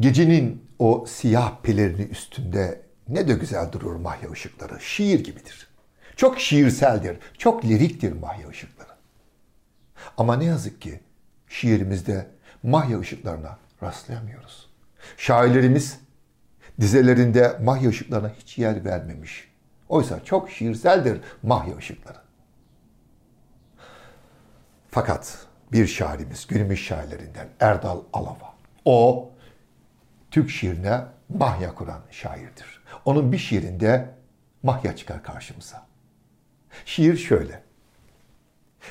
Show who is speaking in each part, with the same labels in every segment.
Speaker 1: Gecenin o siyah pelerini üstünde ne de güzel durur mahya ışıkları. Şiir gibidir. Çok şiirseldir, çok liriktir mahya ışıkları. Ama ne yazık ki şiirimizde mahya ışıklarına rastlayamıyoruz. Şairlerimiz dizelerinde mahya ışıklarına hiç yer vermemiş. Oysa çok şiirseldir mahya ışıkları. Fakat bir şairimiz, günümüz şairlerinden Erdal Alava. O Türk şiirine mahya kuran şairdir. Onun bir şiirinde mahya çıkar karşımıza. Şiir şöyle.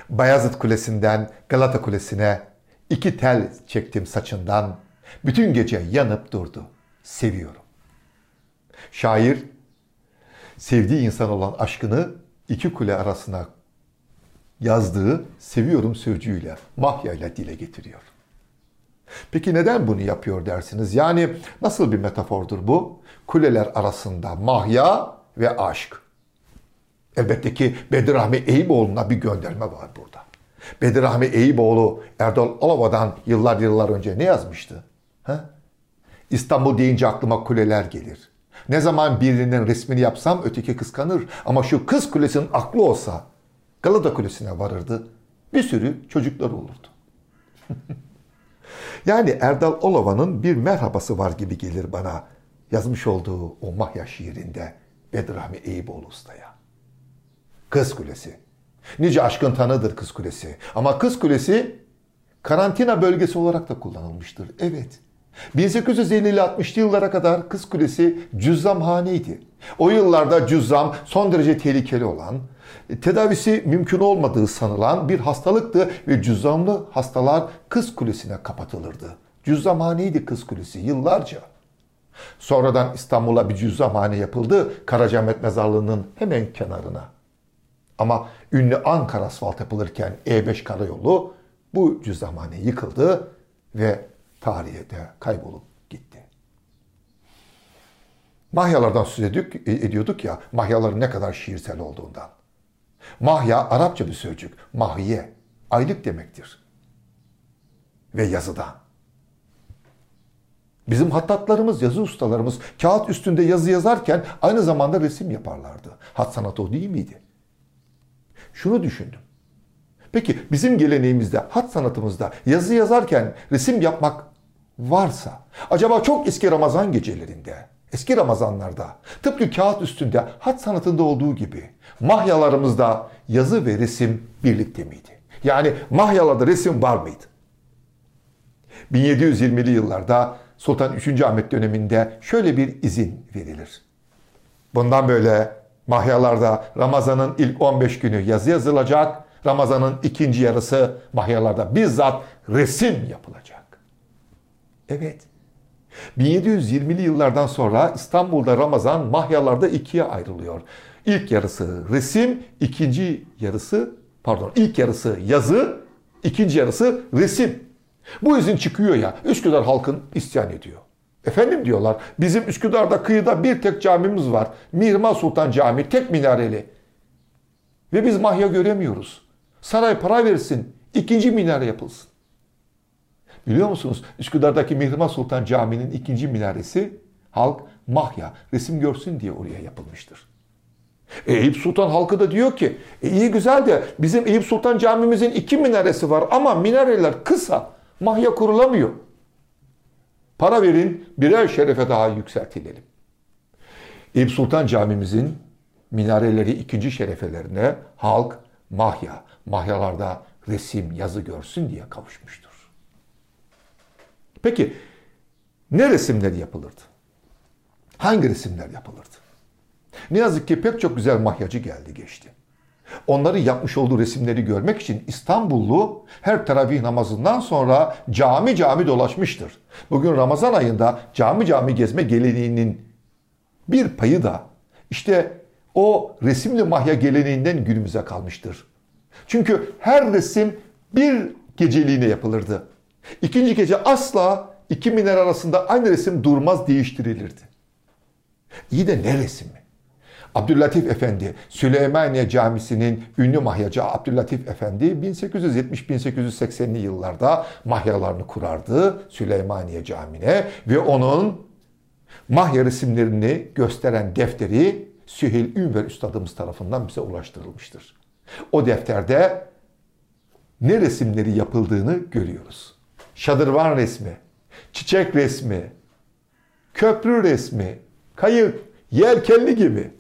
Speaker 1: Bayazıt Kulesi'nden Galata Kulesi'ne iki tel çektim saçından. Bütün gece yanıp durdu. Seviyorum. Şair sevdiği insan olan aşkını iki kule arasına yazdığı seviyorum sözcüğüyle, mahyayla dile getiriyor. Peki neden bunu yapıyor dersiniz? Yani nasıl bir metafordur bu? Kuleler arasında mahya ve aşk. Elbette ki Bedirahmi Eyüboğlu'na bir gönderme var burada. Bedirahmi Eyüboğlu Erdal Alova'dan yıllar yıllar önce ne yazmıştı? Ha? İstanbul deyince aklıma kuleler gelir. Ne zaman birinin resmini yapsam öteki kıskanır. Ama şu kız kulesinin aklı olsa Galata Kulesi'ne varırdı. Bir sürü çocuklar olurdu. yani Erdal Olova'nın bir merhabası var gibi gelir bana. Yazmış olduğu o Mahya şiirinde Bedrahmi Eyüboğlu Usta'ya. Kız Kulesi. Nice aşkın tanıdır Kız Kulesi. Ama Kız Kulesi karantina bölgesi olarak da kullanılmıştır. Evet. 1850 ile 60'lı yıllara kadar Kız Kulesi cüzzamhaneydi. O yıllarda cüzzam son derece tehlikeli olan, tedavisi mümkün olmadığı sanılan bir hastalıktı ve cüzzamlı hastalar Kız Kulesi'ne kapatılırdı. Cüzzamhaneydi Kız Kulesi yıllarca. Sonradan İstanbul'a bir cüzzamhane yapıldı Karacaahmet Mezarlığı'nın hemen kenarına. Ama ünlü Ankara asfalt yapılırken E5 karayolu bu cüzzamhane yıkıldı ve tarihe kaybolup gitti. Mahyalardan söz ediyorduk, ediyorduk ya, mahyaların ne kadar şiirsel olduğundan. Mahya Arapça bir sözcük. Mahiye, aylık demektir. Ve yazıdan. Bizim hattatlarımız, yazı ustalarımız kağıt üstünde yazı yazarken aynı zamanda resim yaparlardı. Hat sanatı o değil miydi? Şunu düşündüm. Peki bizim geleneğimizde, hat sanatımızda yazı yazarken resim yapmak varsa acaba çok eski Ramazan gecelerinde, eski Ramazanlarda tıpkı kağıt üstünde hat sanatında olduğu gibi mahyalarımızda yazı ve resim birlikte miydi? Yani mahyalarda resim var mıydı? 1720'li yıllarda Sultan 3. Ahmet döneminde şöyle bir izin verilir. Bundan böyle mahyalarda Ramazan'ın ilk 15 günü yazı yazılacak, Ramazan'ın ikinci yarısı mahyalarda bizzat resim yapılacak. Evet. 1720'li yıllardan sonra İstanbul'da Ramazan mahyalarda ikiye ayrılıyor. İlk yarısı resim, ikinci yarısı pardon ilk yarısı yazı, ikinci yarısı resim. Bu izin çıkıyor ya Üsküdar halkın isyan ediyor. Efendim diyorlar bizim Üsküdar'da kıyıda bir tek camimiz var. Mihrimah Sultan Camii tek minareli. Ve biz mahya göremiyoruz. Saray para versin ikinci minare yapılsın. Biliyor musunuz? Üsküdar'daki Mihrimah Sultan Camii'nin ikinci minaresi halk mahya resim görsün diye oraya yapılmıştır. E, Eyüp Sultan halkı da diyor ki e, iyi güzel de bizim Eyüp Sultan camimizin iki minaresi var ama minareler kısa mahya kurulamıyor. Para verin birer şerefe daha yükseltilelim. Eyüp Sultan camimizin minareleri ikinci şerefelerine halk mahya, mahyalarda resim, yazı görsün diye kavuşmuştur. Peki ne resimler yapılırdı? Hangi resimler yapılırdı? Ne yazık ki pek çok güzel mahyacı geldi geçti. Onların yapmış olduğu resimleri görmek için İstanbullu her teravih namazından sonra cami cami dolaşmıştır. Bugün Ramazan ayında cami cami gezme geleneğinin bir payı da işte o resimli mahya geleneğinden günümüze kalmıştır. Çünkü her resim bir geceliğine yapılırdı. İkinci gece asla iki miner arasında aynı resim durmaz değiştirilirdi. İyi de ne resmi? Abdüllatif Efendi, Süleymaniye Camisi'nin ünlü mahyacı Abdüllatif Efendi 1870-1880'li yıllarda mahyalarını kurardı Süleymaniye Camii'ne ve onun mahya resimlerini gösteren defteri Süheyl Ünver Üstadımız tarafından bize ulaştırılmıştır. O defterde ne resimleri yapıldığını görüyoruz. Şadırvan resmi, çiçek resmi, köprü resmi, kayık, yelkenli gibi.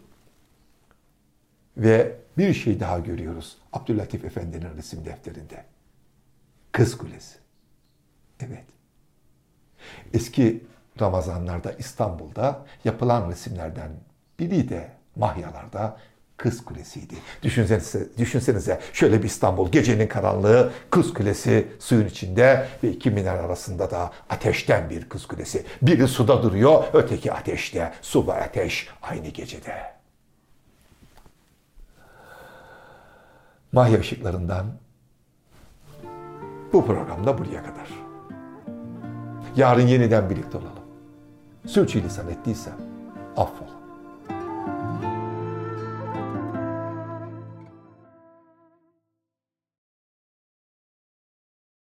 Speaker 1: Ve bir şey daha görüyoruz Abdülatif Efendi'nin resim defterinde. Kız Kulesi. Evet. Eski Ramazanlarda İstanbul'da yapılan resimlerden biri de Mahyalarda Kız Kulesi'ydi. Düşünsenize, düşünsenize şöyle bir İstanbul gecenin karanlığı Kız Kulesi suyun içinde ve iki miner arasında da ateşten bir Kız Kulesi. Biri suda duruyor, öteki ateşte. Su ve ateş aynı gecede. Mahya ışıklarından bu programda buraya kadar. Yarın yeniden birlikte olalım. Sürçülisan ettiysem affola.